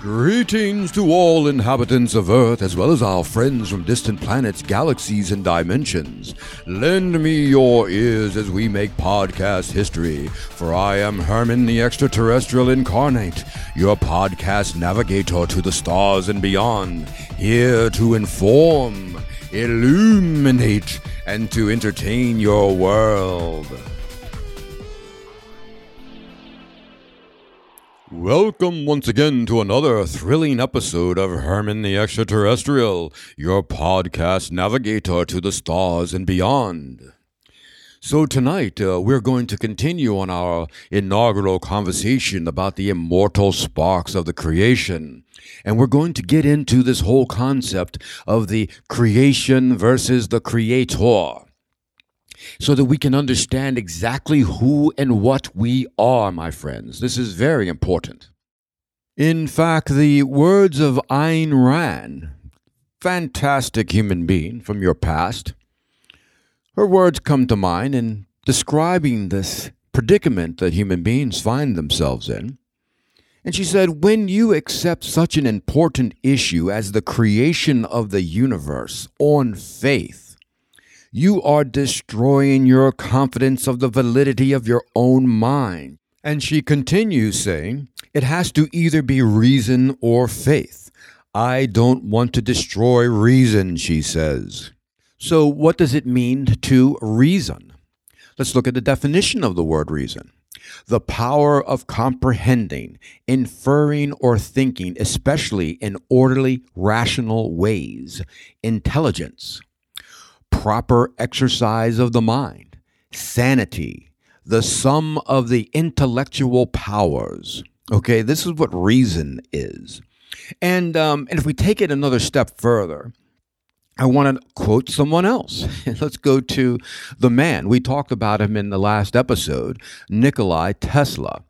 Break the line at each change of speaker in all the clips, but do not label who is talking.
Greetings to all inhabitants of Earth, as well as our friends from distant planets, galaxies, and dimensions. Lend me your ears as we make podcast history, for I am Herman the Extraterrestrial Incarnate, your podcast navigator to the stars and beyond, here to inform, illuminate, and to entertain your world. Welcome once again to another thrilling episode of Herman the Extraterrestrial, your podcast navigator to the stars and beyond. So, tonight uh, we're going to continue on our inaugural conversation about the immortal sparks of the creation. And we're going to get into this whole concept of the creation versus the creator so that we can understand exactly who and what we are, my friends. This is very important. In fact, the words of Ayn Rand, fantastic human being from your past, her words come to mind in describing this predicament that human beings find themselves in. And she said, When you accept such an important issue as the creation of the universe on faith, you are destroying your confidence of the validity of your own mind. And she continues saying, it has to either be reason or faith. I don't want to destroy reason, she says. So, what does it mean to reason? Let's look at the definition of the word reason the power of comprehending, inferring, or thinking, especially in orderly, rational ways, intelligence proper exercise of the mind, sanity, the sum of the intellectual powers. Okay, this is what reason is. And, um, and if we take it another step further, I want to quote someone else. Let's go to the man. We talked about him in the last episode, Nikolai Tesla.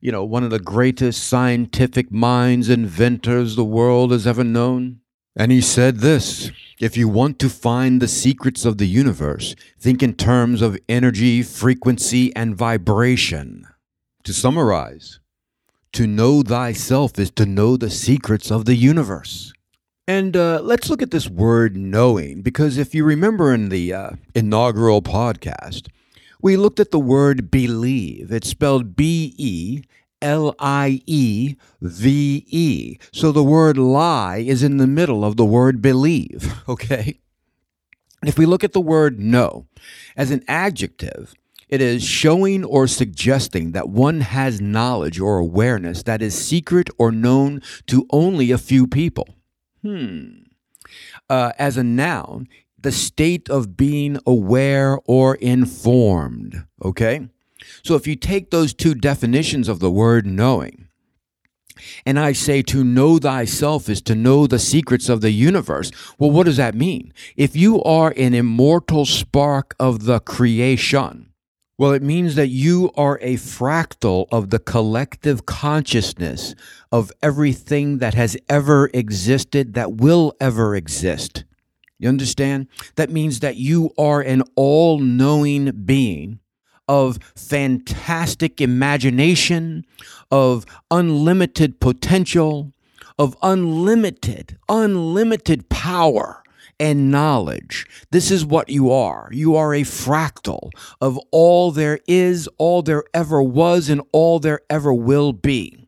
You know, one of the greatest scientific minds, inventors the world has ever known. And he said this if you want to find the secrets of the universe, think in terms of energy, frequency, and vibration. To summarize, to know thyself is to know the secrets of the universe. And uh, let's look at this word knowing, because if you remember in the uh, inaugural podcast, we looked at the word believe. It's spelled B E L I E V E. So the word lie is in the middle of the word believe, okay? If we look at the word know as an adjective, it is showing or suggesting that one has knowledge or awareness that is secret or known to only a few people. Hmm. Uh, as a noun, the state of being aware or informed. Okay? So if you take those two definitions of the word knowing, and I say to know thyself is to know the secrets of the universe. Well, what does that mean? If you are an immortal spark of the creation, well, it means that you are a fractal of the collective consciousness of everything that has ever existed, that will ever exist. You understand? That means that you are an all knowing being of fantastic imagination, of unlimited potential, of unlimited, unlimited power and knowledge. This is what you are. You are a fractal of all there is, all there ever was, and all there ever will be.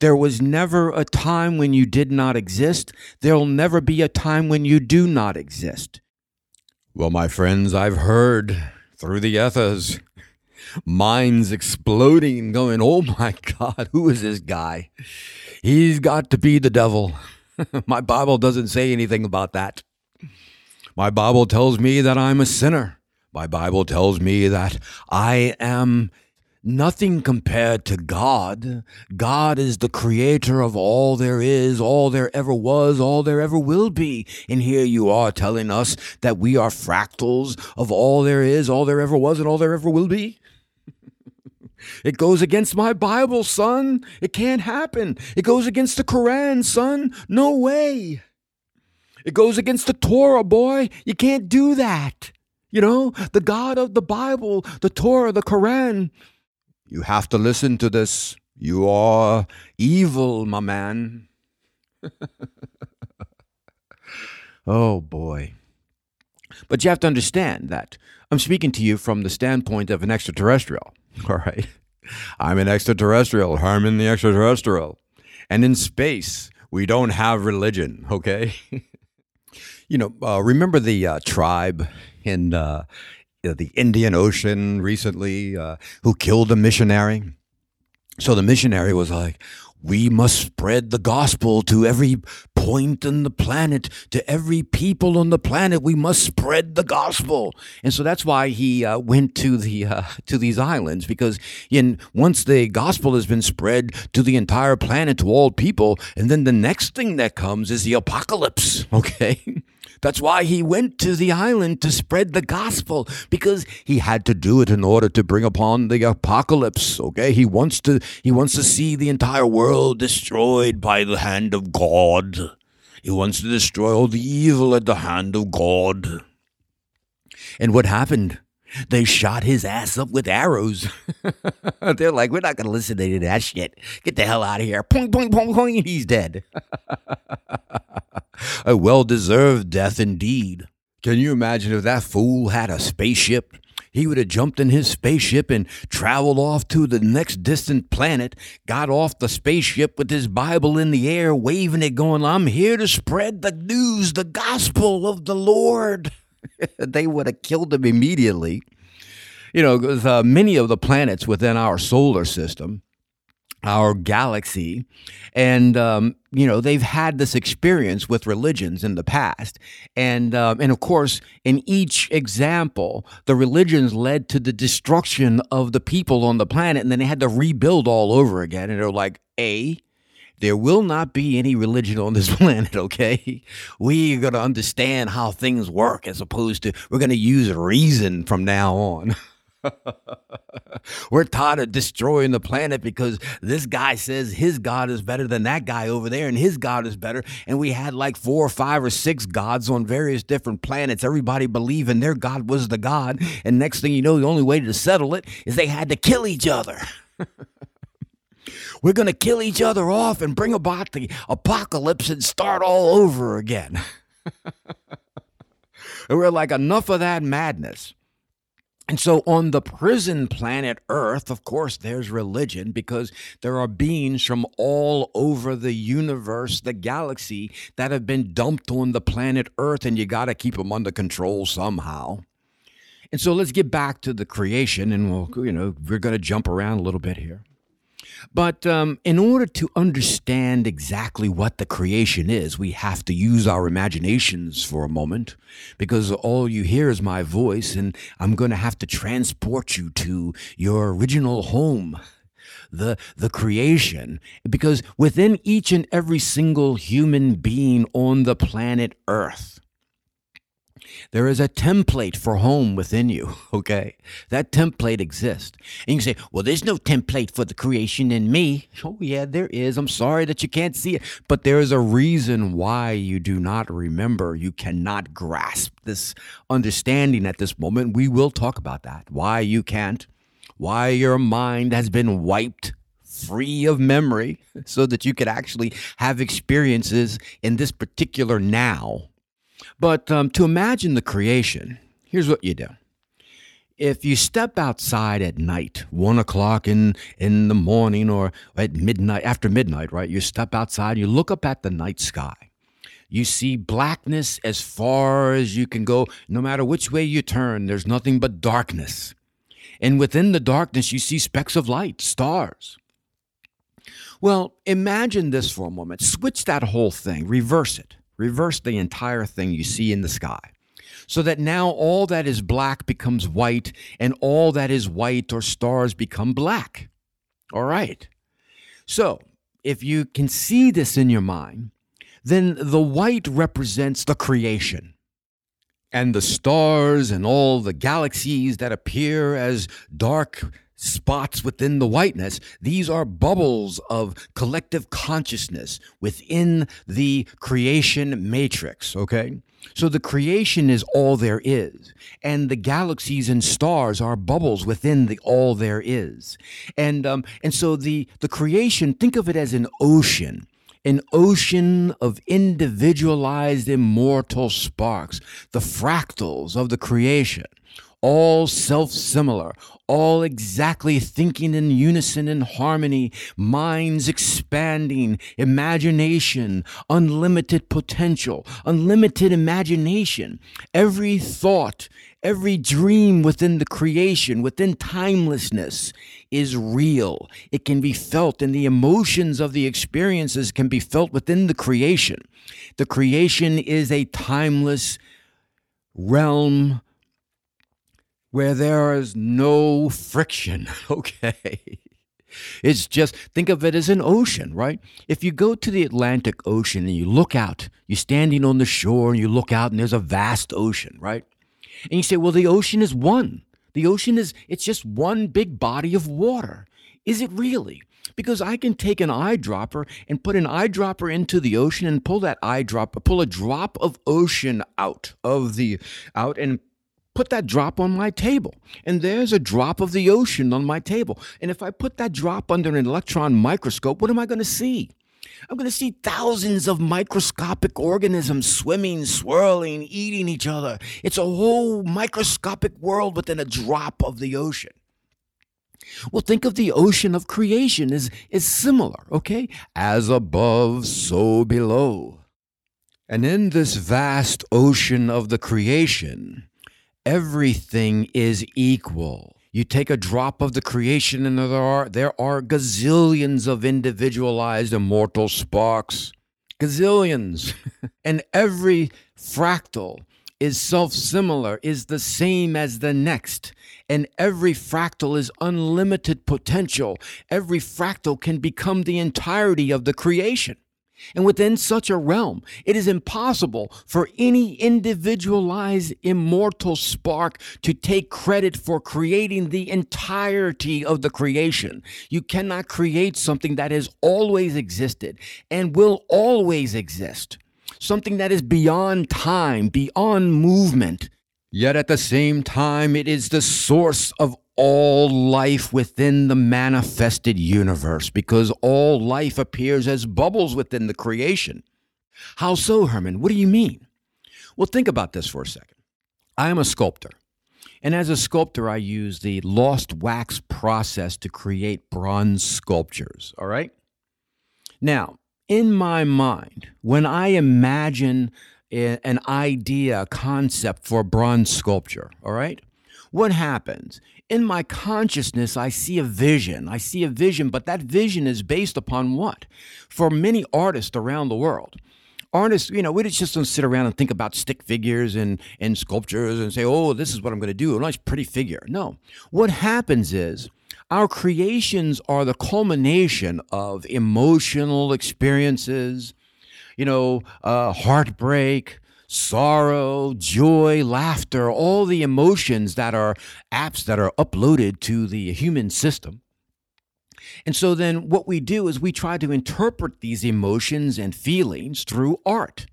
There was never a time when you did not exist. There'll never be a time when you do not exist. Well, my friends, I've heard through the ethers minds exploding, and going, oh my God, who is this guy? He's got to be the devil. My Bible doesn't say anything about that. My Bible tells me that I'm a sinner. My Bible tells me that I am nothing compared to God. God is the creator of all there is, all there ever was, all there ever will be. And here you are telling us that we are fractals of all there is, all there ever was, and all there ever will be. It goes against my Bible, son. It can't happen. It goes against the Quran, son. No way. It goes against the Torah, boy. You can't do that. You know, the God of the Bible, the Torah, the Quran. You have to listen to this. You are evil, my man. oh boy. But you have to understand that I'm speaking to you from the standpoint of an extraterrestrial. All right. I'm an extraterrestrial, Herman the extraterrestrial. And in space, we don't have religion, okay? you know, uh, remember the uh, tribe in uh, the Indian Ocean recently uh, who killed a missionary? So the missionary was like, we must spread the gospel to every point on the planet, to every people on the planet. We must spread the gospel, and so that's why he uh, went to the uh, to these islands because in once the gospel has been spread to the entire planet to all people, and then the next thing that comes is the apocalypse. Okay. That's why he went to the island to spread the gospel because he had to do it in order to bring upon the apocalypse. Okay, he wants to he wants to see the entire world destroyed by the hand of God. He wants to destroy all the evil at the hand of God. And what happened? They shot his ass up with arrows. They're like, we're not going to listen to that shit. Get the hell out of here. Point, point, point, and he's dead. a well deserved death indeed. Can you imagine if that fool had a spaceship? He would have jumped in his spaceship and traveled off to the next distant planet, got off the spaceship with his Bible in the air, waving it, going, I'm here to spread the news, the gospel of the Lord. they would have killed him immediately. You know, uh, many of the planets within our solar system, our galaxy, and um, you know they've had this experience with religions in the past, and um, and of course, in each example, the religions led to the destruction of the people on the planet, and then they had to rebuild all over again. And they're like, a there will not be any religion on this planet, okay? We're going to understand how things work as opposed to we're going to use reason from now on. We're tired of destroying the planet because this guy says his God is better than that guy over there, and his God is better. And we had like four or five or six gods on various different planets. Everybody believing their God was the God. And next thing you know, the only way to settle it is they had to kill each other. We're going to kill each other off and bring about the apocalypse and start all over again. and we're like, enough of that madness. And so on the prison planet Earth, of course, there's religion because there are beings from all over the universe, the galaxy, that have been dumped on the planet Earth, and you got to keep them under control somehow. And so let's get back to the creation, and we'll, you know, we're going to jump around a little bit here. But um, in order to understand exactly what the creation is, we have to use our imaginations for a moment because all you hear is my voice, and I'm going to have to transport you to your original home. The, the creation, because within each and every single human being on the planet Earth, there is a template for home within you, okay? That template exists. And you can say, well, there's no template for the creation in me. Oh, yeah, there is. I'm sorry that you can't see it. But there is a reason why you do not remember. You cannot grasp this understanding at this moment. We will talk about that. Why you can't, why your mind has been wiped free of memory so that you could actually have experiences in this particular now but um, to imagine the creation, here's what you do. If you step outside at night, one o'clock in, in the morning or at midnight, after midnight, right? You step outside, you look up at the night sky. You see blackness as far as you can go. No matter which way you turn, there's nothing but darkness. And within the darkness, you see specks of light, stars. Well, imagine this for a moment. Switch that whole thing, reverse it. Reverse the entire thing you see in the sky. So that now all that is black becomes white, and all that is white or stars become black. All right. So, if you can see this in your mind, then the white represents the creation. And the stars and all the galaxies that appear as dark spots within the whiteness. These are bubbles of collective consciousness within the creation matrix, okay? So the creation is all there is, and the galaxies and stars are bubbles within the all there is, and um, and so the the creation think of it as an ocean, an ocean of individualized immortal sparks, the fractals of the creation, all self similar, all exactly thinking in unison and harmony, minds expanding, imagination, unlimited potential, unlimited imagination. Every thought, every dream within the creation, within timelessness, is real. It can be felt, and the emotions of the experiences can be felt within the creation. The creation is a timeless realm where there is no friction, okay? It's just, think of it as an ocean, right? If you go to the Atlantic Ocean and you look out, you're standing on the shore and you look out and there's a vast ocean, right? And you say, well, the ocean is one. The ocean is, it's just one big body of water. Is it really? Because I can take an eyedropper and put an eyedropper into the ocean and pull that eyedropper, pull a drop of ocean out of the, out and put that drop on my table. And there's a drop of the ocean on my table. And if I put that drop under an electron microscope, what am I going to see? I'm going to see thousands of microscopic organisms swimming, swirling, eating each other. It's a whole microscopic world within a drop of the ocean. Well, think of the ocean of creation as, as similar, okay? As above, so below. And in this vast ocean of the creation, everything is equal. You take a drop of the creation, and there are, there are gazillions of individualized immortal sparks. Gazillions. and every fractal is self similar, is the same as the next. And every fractal is unlimited potential. Every fractal can become the entirety of the creation. And within such a realm, it is impossible for any individualized immortal spark to take credit for creating the entirety of the creation. You cannot create something that has always existed and will always exist, something that is beyond time, beyond movement. Yet at the same time, it is the source of all life within the manifested universe because all life appears as bubbles within the creation. How so, Herman? What do you mean? Well, think about this for a second. I am a sculptor. And as a sculptor, I use the lost wax process to create bronze sculptures. All right? Now, in my mind, when I imagine an idea, a concept for a bronze sculpture, all right? What happens? in my consciousness, I see a vision. I see a vision, but that vision is based upon what? For many artists around the world, artists, you know, we just don't sit around and think about stick figures and, and sculptures and say, oh, this is what I'm going to do, a nice pretty figure. No. What happens is our creations are the culmination of emotional experiences, you know, uh, heartbreak, sorrow, joy, laughter, all the emotions that are apps that are uploaded to the human system. And so then what we do is we try to interpret these emotions and feelings through art.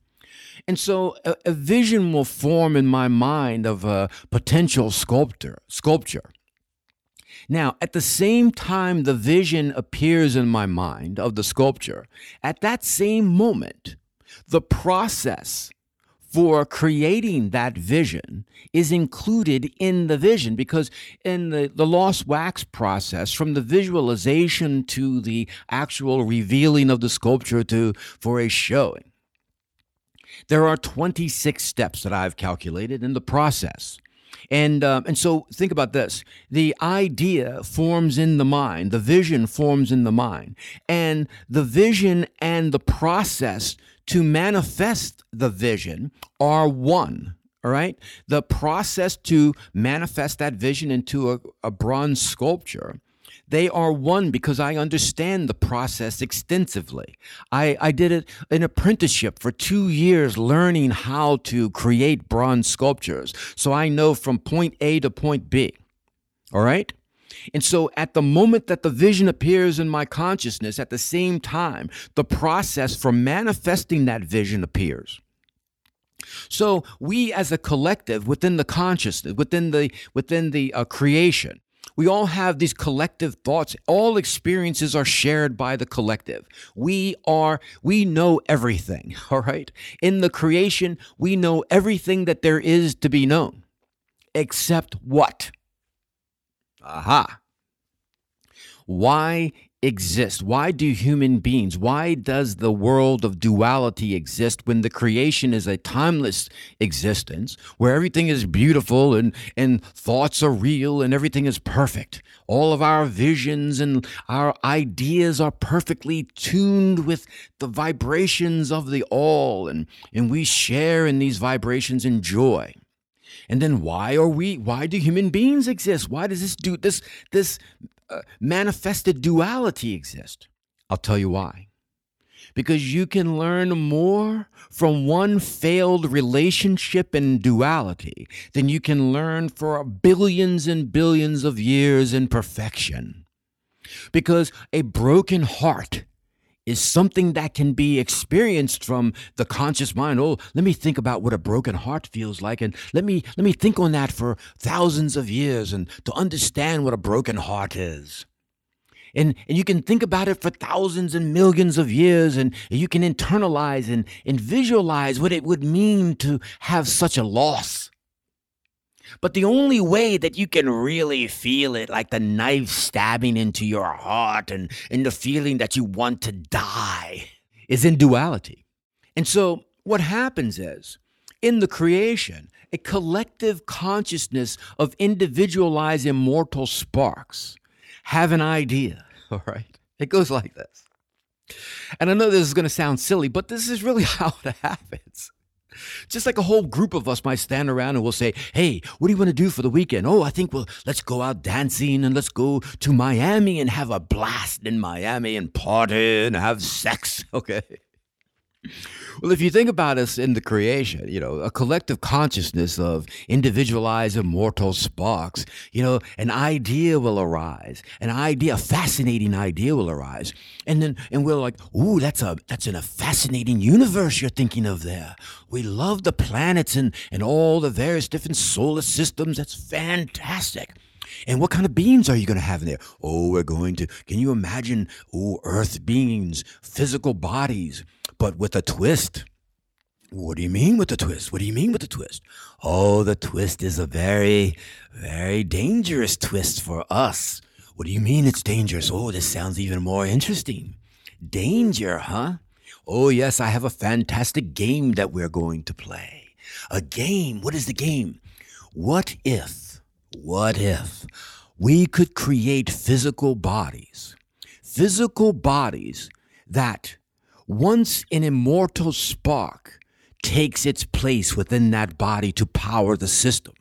And so a, a vision will form in my mind of a potential sculptor, sculpture. Now, at the same time the vision appears in my mind of the sculpture, at that same moment, the process for creating that vision is included in the vision because in the, the lost wax process from the visualization to the actual revealing of the sculpture to for a showing there are 26 steps that i've calculated in the process. And um, and so think about this: the idea forms in the mind, the vision forms in the mind, and the vision and the process to manifest the vision are one. All right. The process to manifest that vision into a, a bronze sculpture they are one because I understand the process extensively. I, I did it, an apprenticeship for two years learning how to create bronze sculptures. So I know from point A to point B. All right? And so, at the moment that the vision appears in my consciousness, at the same time, the process for manifesting that vision appears. So, we as a collective within the consciousness, within the within the uh, creation, We all have these collective thoughts. All experiences are shared by the collective. We are, we know everything, all right? In the creation, we know everything that there is to be known, except what? Aha. Why exist? Why do human beings, why does the world of duality exist when the creation is a timeless existence where everything is beautiful and, and thoughts are real and everything is perfect? All of our visions and our ideas are perfectly tuned with the vibrations of the all, and, and we share in these vibrations in joy. And then why are we why do human beings exist? Why does this do this this uh, manifested duality exist? I'll tell you why. Because you can learn more from one failed relationship and duality than you can learn for billions and billions of years in perfection. Because a broken heart is something that can be experienced from the conscious mind. Oh let me think about what a broken heart feels like and let me let me think on that for thousands of years and to understand what a broken heart is. And, and you can think about it for thousands and millions of years and you can internalize and, and visualize what it would mean to have such a loss but the only way that you can really feel it, like the knife stabbing into your heart and, and the feeling that you want to die, is in duality. And so what happens is, in the creation, a collective consciousness of individualized immortal sparks have an idea, all right? It goes like this. And I know this is going to sound silly, but this is really how it happens. Just like a whole group of us might stand around and we'll say, Hey, what do you want to do for the weekend? Oh, I think we'll let's go out dancing and let's go to Miami and have a blast in Miami and party and have sex. Okay. Well, if you think about us in the creation, you know, a collective consciousness of individualized immortal sparks, you know, an idea will arise, an idea, a fascinating idea will arise. And then, and we're like, ooh, that's a, that's in a fascinating universe you're thinking of there. We love the planets and, and all the various different solar systems. That's fantastic. And what kind of beings are you going to have in there? Oh, we're going to, can you imagine, oh, earth beings, physical bodies, but with a twist. What do you mean with the twist? What do you mean with the twist? Oh, the twist is a very, very dangerous twist for us. What do you mean it's dangerous? Oh, this sounds even more interesting. Danger, huh? Oh, yes, I have a fantastic game that we're going to play. A game. What is the game? What if, what if we could create physical bodies? Physical bodies that once an immortal spark takes its place within that body to power the system,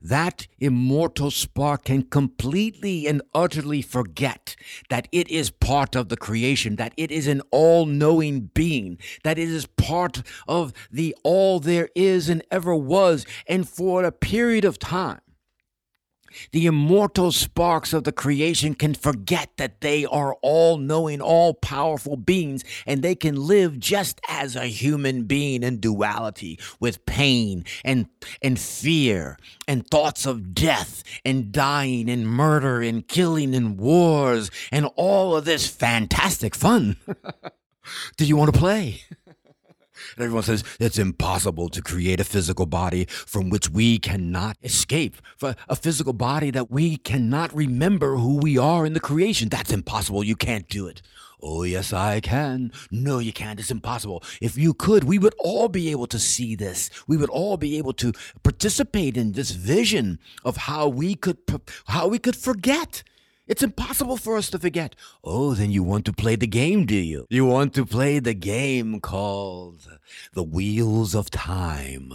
that immortal spark can completely and utterly forget that it is part of the creation, that it is an all knowing being, that it is part of the all there is and ever was. And for a period of time, the immortal sparks of the creation can forget that they are all knowing, all powerful beings, and they can live just as a human being in duality with pain and, and fear and thoughts of death and dying and murder and killing and wars and all of this fantastic fun. Do you want to play? And everyone says it's impossible to create a physical body from which we cannot escape. For a physical body that we cannot remember who we are in the creation. That's impossible. You can't do it. Oh, yes, I can. No, you can't. It's impossible. If you could, we would all be able to see this. We would all be able to participate in this vision of how we could, how we could forget it's impossible for us to forget. Oh, then you want to play the game, do you? You want to play the game called The Wheels of Time.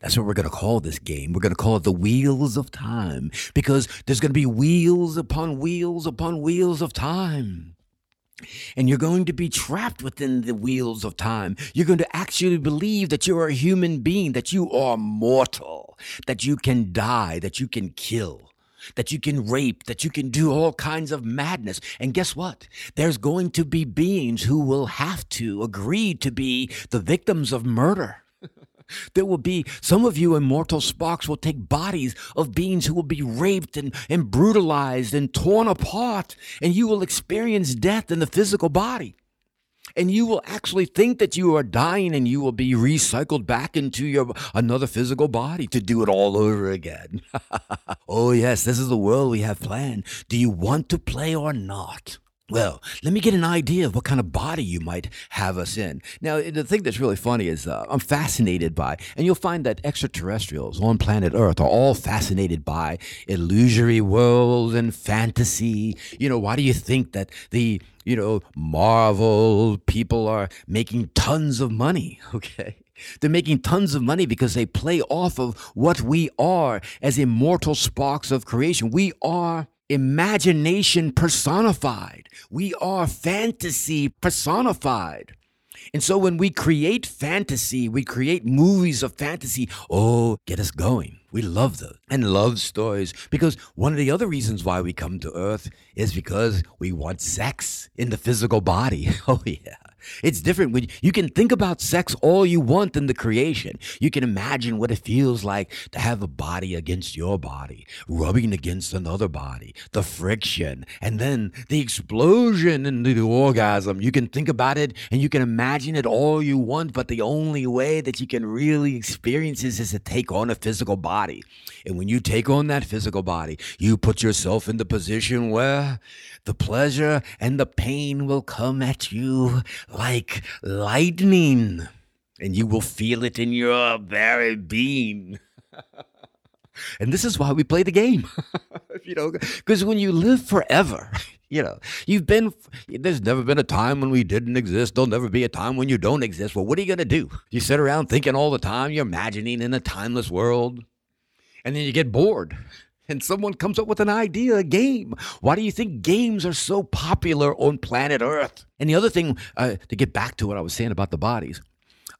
That's what we're going to call this game. We're going to call it the Wheels of Time because there's going to be wheels upon wheels upon wheels of time. And you're going to be trapped within the wheels of time. You're going to actually believe that you're a human being, that you are mortal, that you can die, that you can kill that you can rape, that you can do all kinds of madness. And guess what? There's going to be beings who will have to agree to be the victims of murder. there will be some of you immortal sparks will take bodies of beings who will be raped and, and brutalized and torn apart, and you will experience death in the physical body. And you will actually think that you are dying and you will be recycled back into your another physical body to do it all over again. oh yes, this is the world we have planned. Do you want to play or not? Well, let me get an idea of what kind of body you might have us in. Now, the thing that's really funny is uh, I'm fascinated by, and you'll find that extraterrestrials on planet Earth are all fascinated by illusory worlds and fantasy. You know, why do you think that the, you know, Marvel people are making tons of money? Okay. They're making tons of money because they play off of what we are as immortal sparks of creation. We are imagination personified. We are fantasy personified. And so when we create fantasy, we create movies of fantasy. Oh, get us going. We love those and love stories because one of the other reasons why we come to Earth is because we want sex in the physical body. Oh, yeah. It's different when you can think about sex all you want in the creation. You can imagine what it feels like to have a body against your body, rubbing against another body, the friction, and then the explosion and the orgasm. You can think about it and you can imagine it all you want, but the only way that you can really experience this is to take on a physical body. And when you take on that physical body, you put yourself in the position where the pleasure and the pain will come at you like lightning, and you will feel it in your very being. and this is why we play the game, you know, because when you live forever, you know, you've been, there's never been a time when we didn't exist. There'll never be a time when you don't exist. Well, what are you going to do? You sit around thinking all the time, you're imagining in a timeless world, and then you get bored and someone comes up with an idea, a game. Why do you think games are so popular on planet Earth? And the other thing, uh, to get back to what I was saying about the bodies,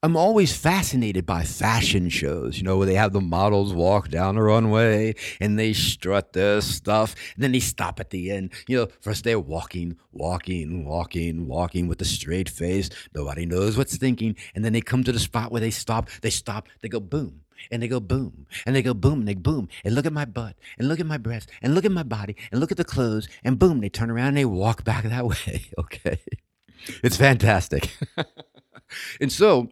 I'm always fascinated by fashion shows, you know, where they have the models walk down the runway and they strut their stuff. And then they stop at the end. You know, first they're walking, walking, walking, walking with a straight face. Nobody knows what's thinking. And then they come to the spot where they stop. They stop. They go boom and they go boom, and they go boom, and they boom, and look at my butt, and look at my breast, and look at my body, and look at the clothes, and boom, they turn around and they walk back that way. Okay. It's fantastic. and so,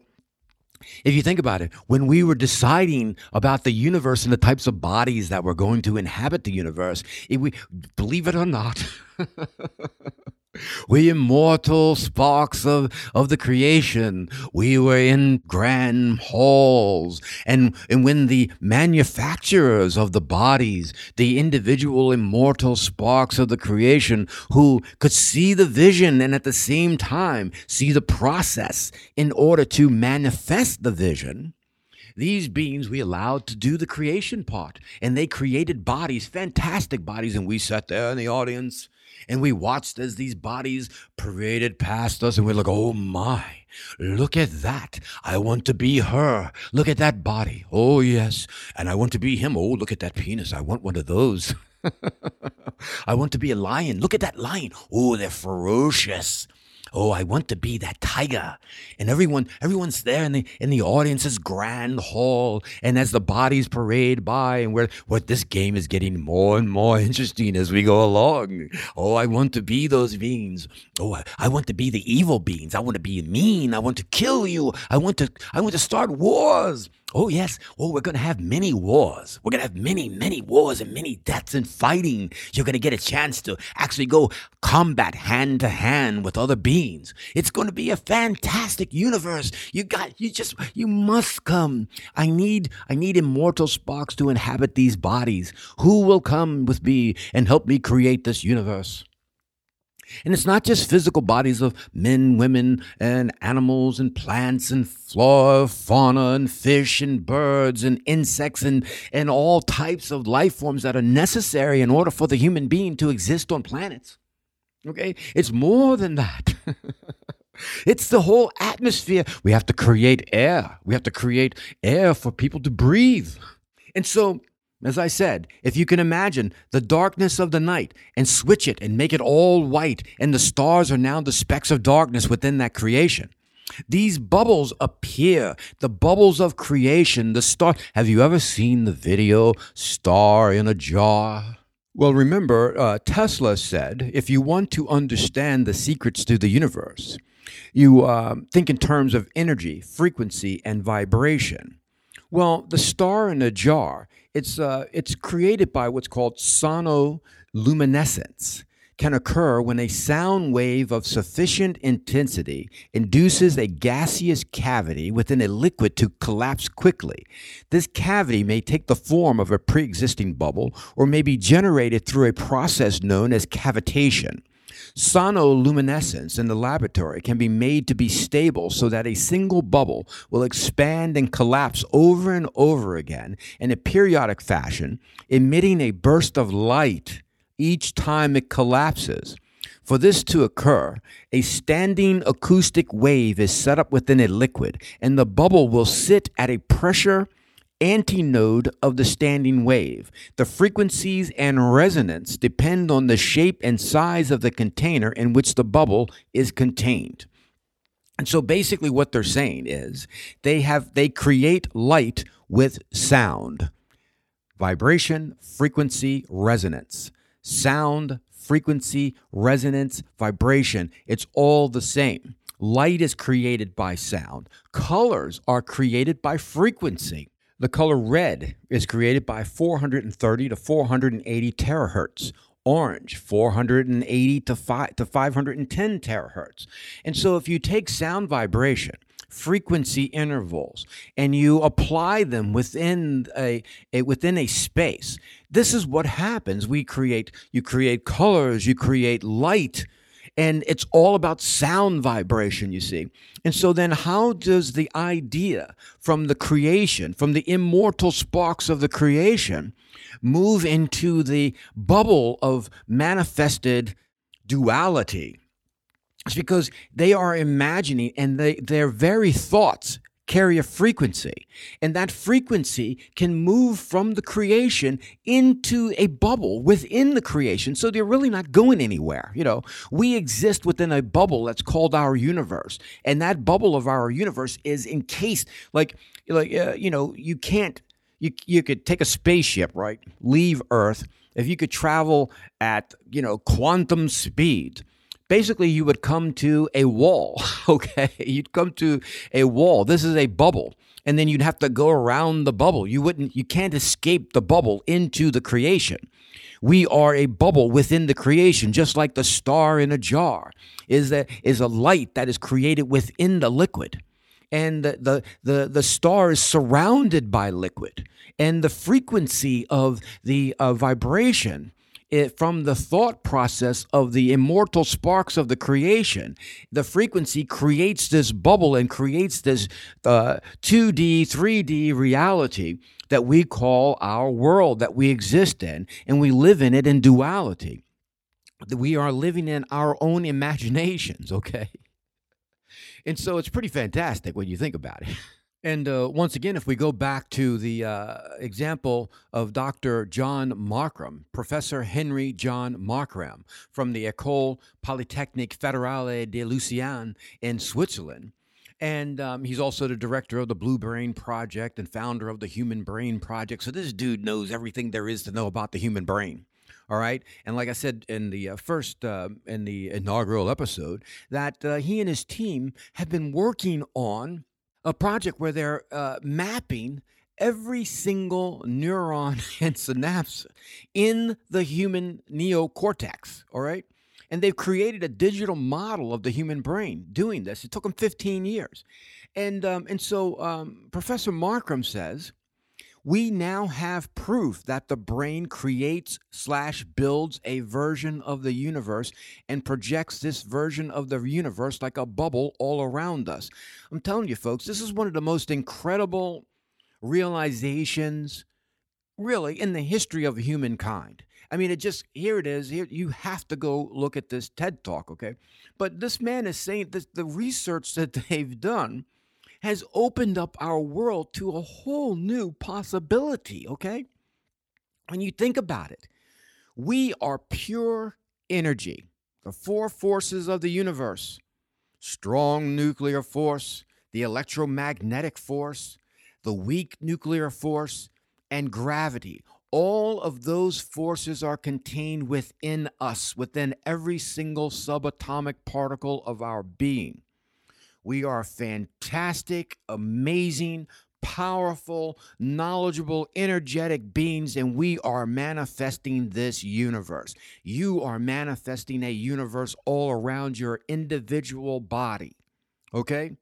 if you think about it, when we were deciding about the universe and the types of bodies that were going to inhabit the universe, we believe it or not, we immortal sparks of, of the creation. We were in grand halls. And, and when the manufacturers of the bodies, the individual immortal sparks of the creation who could see the vision and at the same time see the process in order to manifest the vision, these beings we allowed to do the creation part. And they created bodies, fantastic bodies. And we sat there in the audience and we watched as these bodies paraded past us, and we're like, oh my, look at that. I want to be her. Look at that body. Oh, yes. And I want to be him. Oh, look at that penis. I want one of those. I want to be a lion. Look at that lion. Oh, they're ferocious oh, I want to be that tiger. And everyone, everyone's there in the in the audience's grand hall. And as the bodies parade by, and where what this game is getting more and more interesting as we go along. Oh, I want to be those beings. Oh, I, I want to be the evil beings. I want to be mean. I want to kill you. I want to I want to start wars. Oh, yes. Oh, we're going to have many wars. We're going to have many, many wars and many deaths and fighting. You're going to get a chance to actually go combat hand to hand with other beings. It's going to be a fantastic universe. You got, you just, you must come. I need, I need immortal sparks to inhabit these bodies. Who will come with me and help me create this universe? And it's not just physical bodies of men, women, and animals, and plants, and flora, fauna, and fish, and birds, and insects, and, and all types of life forms that are necessary in order for the human being to exist on planets. Okay? It's more than that. it's the whole atmosphere. We have to create air. We have to create air for people to breathe. And so as I said, if you can imagine the darkness of the night and switch it and make it all white, and the stars are now the specks of darkness within that creation. These bubbles appear, the bubbles of creation, the star. Have you ever seen the video Star in a Jar? Well, remember, uh, Tesla said if you want to understand the secrets to the universe, you uh, think in terms of energy, frequency, and vibration. Well, the star in a jar, it's, uh, it's created by what's called sonoluminescence can occur when a sound wave of sufficient intensity induces a gaseous cavity within a liquid to collapse quickly. This cavity may take the form of a pre existing bubble or may be generated through a process known as cavitation. Sonoluminescence in the laboratory can be made to be stable so that a single bubble will expand and collapse over and over again in a periodic fashion, emitting a burst of light each time it collapses. For this to occur, a standing acoustic wave is set up within a liquid, and the bubble will sit at a pressure antinode of the standing wave. The frequencies and resonance depend on the shape and size of the container in which the bubble is contained. And so basically what they're saying is they have they create light with sound. Vibration, frequency, resonance sound, frequency, resonance, vibration, it's all the same. Light is created by sound. Colors are created by frequency. The color red is created by 430 to 480 terahertz. Orange, 480 to, 5, to 510 terahertz. And so if you take sound vibration frequency intervals and you apply them within a, a, within a space this is what happens we create you create colors you create light and it's all about sound vibration you see. And so then how does the idea from the creation from the immortal sparks of the creation move into the bubble of manifested duality? It's because they are imagining and they, their very thoughts carry a frequency. And that frequency can move from the creation into a bubble within the creation. So they're really not going anywhere. You know, we exist within a bubble that's called our universe. And that bubble of our universe is encased like, like uh, you know, you can't, you, you could take a spaceship, right? Leave Earth. If you could travel at, you know, quantum speed, basically you would come to a wall, okay? You'd come to a wall. This is a bubble. And then you'd have to go around the bubble. You wouldn't you can't escape the bubble into the creation. We are a bubble within the creation, just like the star in a jar is a, is a light that is created within the liquid. And the, the, the, the star is surrounded by liquid. And the frequency of the uh, vibration it, from the thought process of the immortal sparks of the creation, the frequency creates this bubble and creates this uh, 2D, 3D reality that we call our world that we exist in, and we live in it in duality. We are living in our own imaginations, okay? And so it's pretty fantastic when you think about it. And uh, once again, if we go back to the uh, example of Dr. John Markram, Professor Henry John Markram from the École Polytechnique Fédérale de Lausanne in Switzerland, and um, he's also the director of the Blue Brain Project and founder of the Human Brain Project. So this dude knows everything there is to know about the human brain. All right, and like I said in the uh, first uh, in the inaugural episode, that uh, he and his team have been working on a project where they're uh, mapping every single neuron and synapse in the human neocortex, all right? And they've created a digital model of the human brain doing this. It took them 15 years. And, um, and so um, Professor Markram says we now have proof that the brain creates slash builds a version of the universe and projects this version of the universe like a bubble all around us. I'm telling you, folks, this is one of the most incredible realizations, really, in the history of humankind. I mean, it just here it is. Here you have to go look at this TED talk, okay? But this man is saying that the research that they've done has opened up our world to a whole new possibility, okay? When you think about it, we are pure energy, the four forces of the universe strong nuclear force, the electromagnetic force, the weak nuclear force, and gravity. All of those forces are contained within us, within every single subatomic particle of our being. We are fantastic, amazing, powerful, knowledgeable, energetic beings, and we are manifesting this universe. You are manifesting a universe all around your individual body. Okay?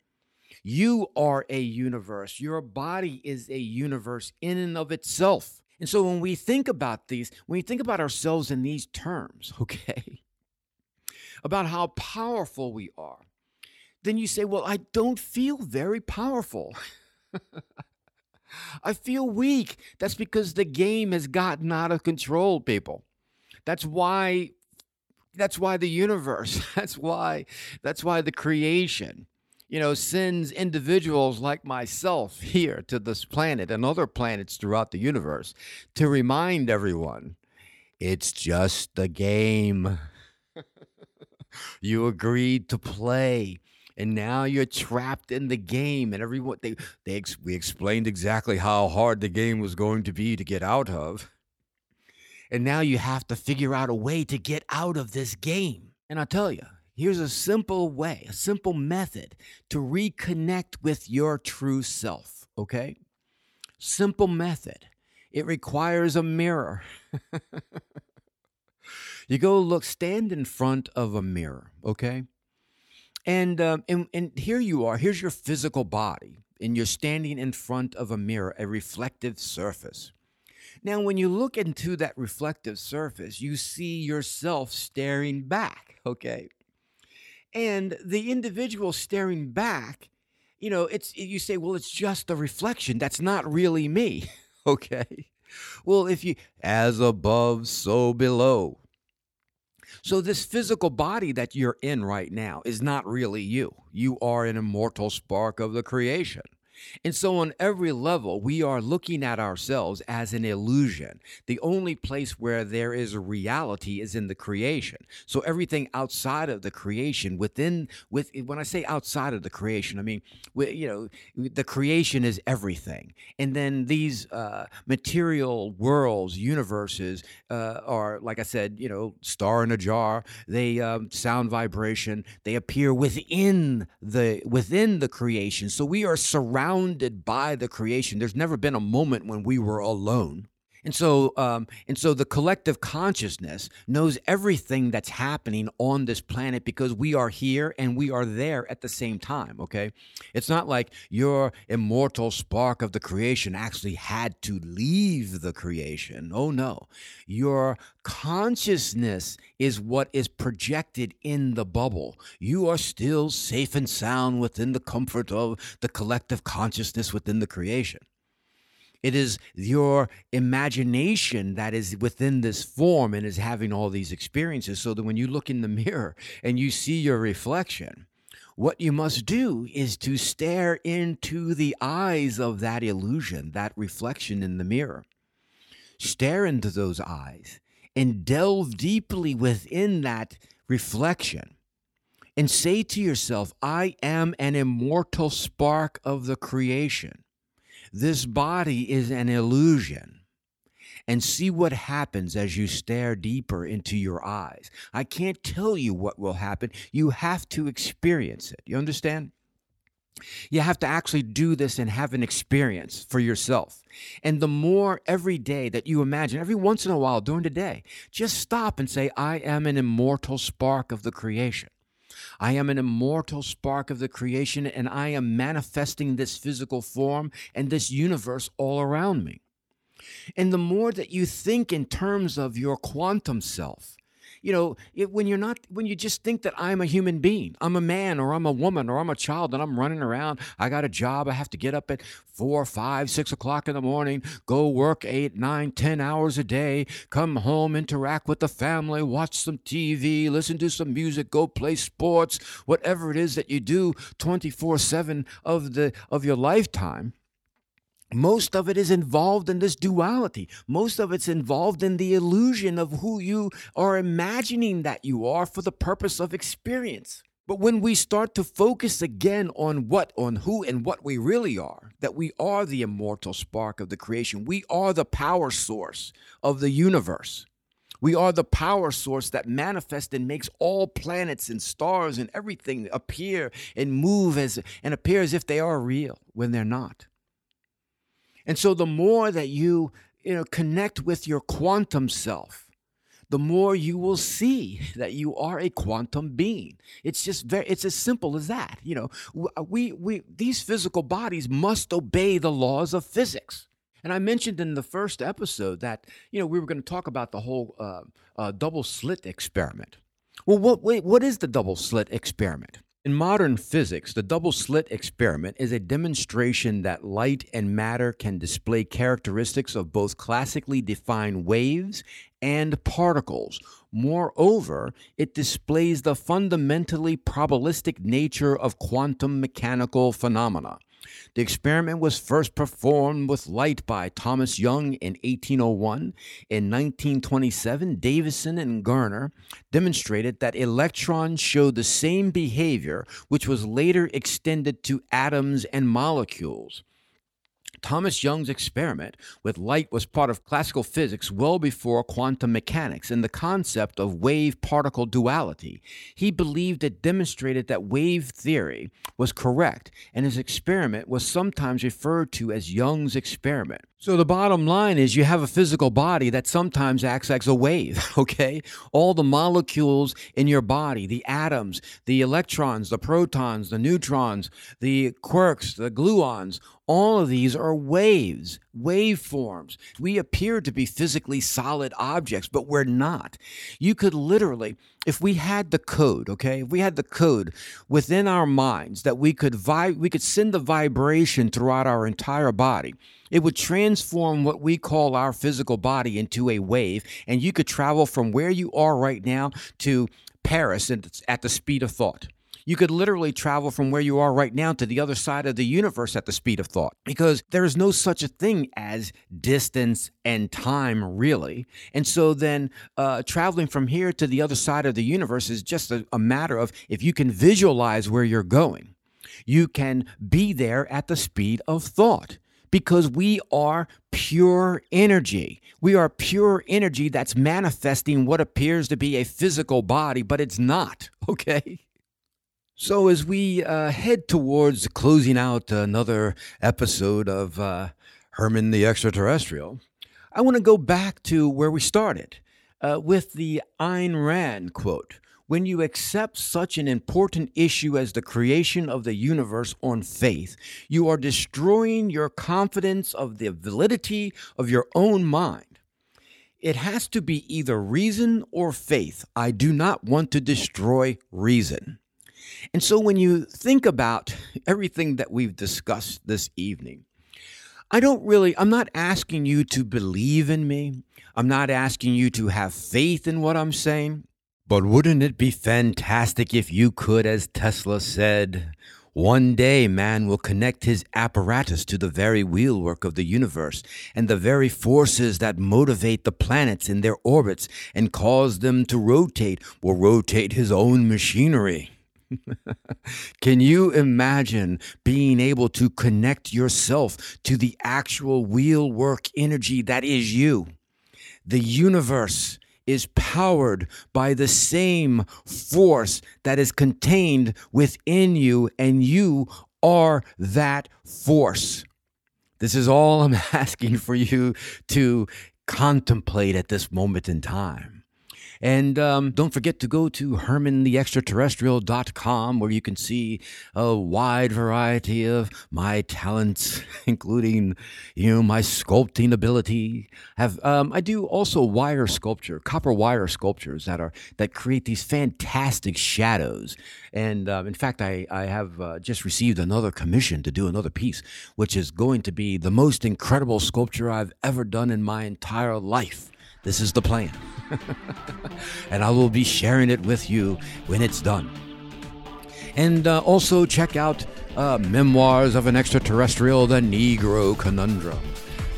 You are a universe. Your body is a universe in and of itself. And so when we think about these, when we think about ourselves in these terms, okay, about how powerful we are, then you say, Well, I don't feel very powerful. I feel weak. That's because the game has gotten out of control, people. That's why that's why the universe, that's why that's why the creation, you know, sends individuals like myself here to this planet and other planets throughout the universe to remind everyone it's just a game. you agreed to play and now you're trapped in the game and everyone they they we explained exactly how hard the game was going to be to get out of. And now you have to figure out a way to get out of this game. And i tell you here's a simple way a simple method to reconnect with your true self okay? Simple method. It requires a mirror. You go look stand in front of a mirror okay and, um, and and here you are. Here's your physical body, and you're standing in front of a mirror, a reflective surface. Now, when you look into that reflective surface, you see yourself staring back. Okay, and the individual staring back, you know, it's you say, well, it's just a reflection. That's not really me. okay. Well, if you as above, so below. So, this physical body that you're in right now is not really you. You are an immortal spark of the creation. And so, on every level, we are looking at ourselves as an illusion. The only place where there is a reality is in the creation. So, everything outside of the creation, within, with when I say outside of the creation, I mean, you know, the creation is everything. And then these uh, material worlds, universes, uh, are, like I said, you know, star in a jar. They um, sound vibration. They appear within the within the creation. So we are surrounded surrounded by the creation. There's never been a moment when we were alone. And so, um, and so the collective consciousness knows everything that's happening on this planet because we are here and we are there at the same time. Okay, it's not like your immortal spark of the creation actually had to leave the creation. Oh no, your consciousness is what is projected in the bubble. You are still safe and sound within the comfort of the collective consciousness within the creation. It is your imagination that is within this form and is having all these experiences. So that when you look in the mirror and you see your reflection, what you must do is to stare into the eyes of that illusion, that reflection in the mirror. Stare into those eyes and delve deeply within that reflection and say to yourself, I am an immortal spark of the creation. This body is an illusion. And see what happens as you stare deeper into your eyes. I can't tell you what will happen. You have to experience it. You understand? You have to actually do this and have an experience for yourself. And the more every day that you imagine, every once in a while during the day, just stop and say, I am an immortal spark of the creation. I am an immortal spark of the creation, and I am manifesting this physical form and this universe all around me. And the more that you think in terms of your quantum self, you know, it, when you're not, when you just think that I'm a human being, I'm a man or I'm a woman or I'm a child and I'm running around, I got a job, I have to get up at four, five, six o'clock in the morning, go work eight, nine, ten hours a day, come home, interact with the family, watch some TV, listen to some music, go play sports, whatever it is that you do 24 7 of the of your lifetime most of it is involved in this duality. Most of it's involved in the illusion of who you are imagining that you are for the purpose of experience. But when we start to focus again on what, on who and what we really are, that we are the immortal spark of the creation, we are the power source of the universe. We are the power source that manifests and makes all planets and stars and everything appear and move as and appear as if they are real when they're not. And so the more that you, you know, connect with your quantum self, the more you will see that you are a quantum being. It's just very it's as simple as that. You know, uh, we we these physical bodies must obey the laws of physics. And I mentioned in the first episode that you know we were going to talk about the whole uh, uh, double slit experiment. Well, what wait, what is the double slit experiment? In modern physics, the double slit experiment is a demonstration that light and matter can display characteristics of both classically defined waves and particles. Moreover, it displays the fundamentally probabilistic nature of quantum mechanical phenomena. The experiment was first performed with light by Thomas Young in 1801. In 1927, Davisson and Germer demonstrated that electrons showed the same behavior, which was later extended to atoms and molecules. Thomas Young's experiment with light was part of classical physics well before quantum mechanics and the concept of wave particle duality. He believed it demonstrated that wave theory was correct, and his experiment was sometimes referred to as Young's experiment. So the bottom line is you have a physical body that sometimes acts like a wave, okay? All the molecules in your body, the atoms, the electrons, the protons, the neutrons, the quarks, the gluons, all of these are waves, waveforms. We appear to be physically solid objects, but we're not. You could literally, if we had the code, okay, if we had the code within our minds that we could vi- we could send the vibration throughout our entire body. It would transform what we call our physical body into a wave, and you could travel from where you are right now to Paris at the speed of thought. You could literally travel from where you are right now to the other side of the universe at the speed of thought because there is no such a thing as distance and time, really. And so then uh, traveling from here to the other side of the universe is just a, a matter of if you can visualize where you're going, you can be there at the speed of thought because we are pure energy. We are pure energy that's manifesting what appears to be a physical body, but it's not, okay? So, as we uh, head towards closing out another episode of uh, Herman the Extraterrestrial, I want to go back to where we started uh, with the Ayn Rand quote. When you accept such an important issue as the creation of the universe on faith, you are destroying your confidence of the validity of your own mind. It has to be either reason or faith. I do not want to destroy reason. And so when you think about everything that we've discussed this evening, I don't really, I'm not asking you to believe in me. I'm not asking you to have faith in what I'm saying. But wouldn't it be fantastic if you could, as Tesla said, one day man will connect his apparatus to the very wheelwork of the universe and the very forces that motivate the planets in their orbits and cause them to rotate will rotate his own machinery. Can you imagine being able to connect yourself to the actual wheelwork energy that is you? The universe is powered by the same force that is contained within you, and you are that force. This is all I'm asking for you to contemplate at this moment in time. And um, don't forget to go to hermantheextraterrestrial.com where you can see a wide variety of my talents, including, you know, my sculpting ability. Have um, I do also wire sculpture, copper wire sculptures that are that create these fantastic shadows. And um, in fact, I I have uh, just received another commission to do another piece, which is going to be the most incredible sculpture I've ever done in my entire life. This is the plan. and I will be sharing it with you when it's done. And uh, also check out uh, Memoirs of an Extraterrestrial The Negro Conundrum.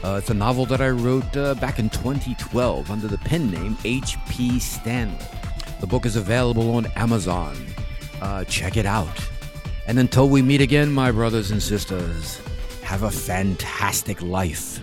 Uh, it's a novel that I wrote uh, back in 2012 under the pen name H.P. Stanley. The book is available on Amazon. uh, check it out. And until we meet again, my brothers and sisters, have a fantastic life.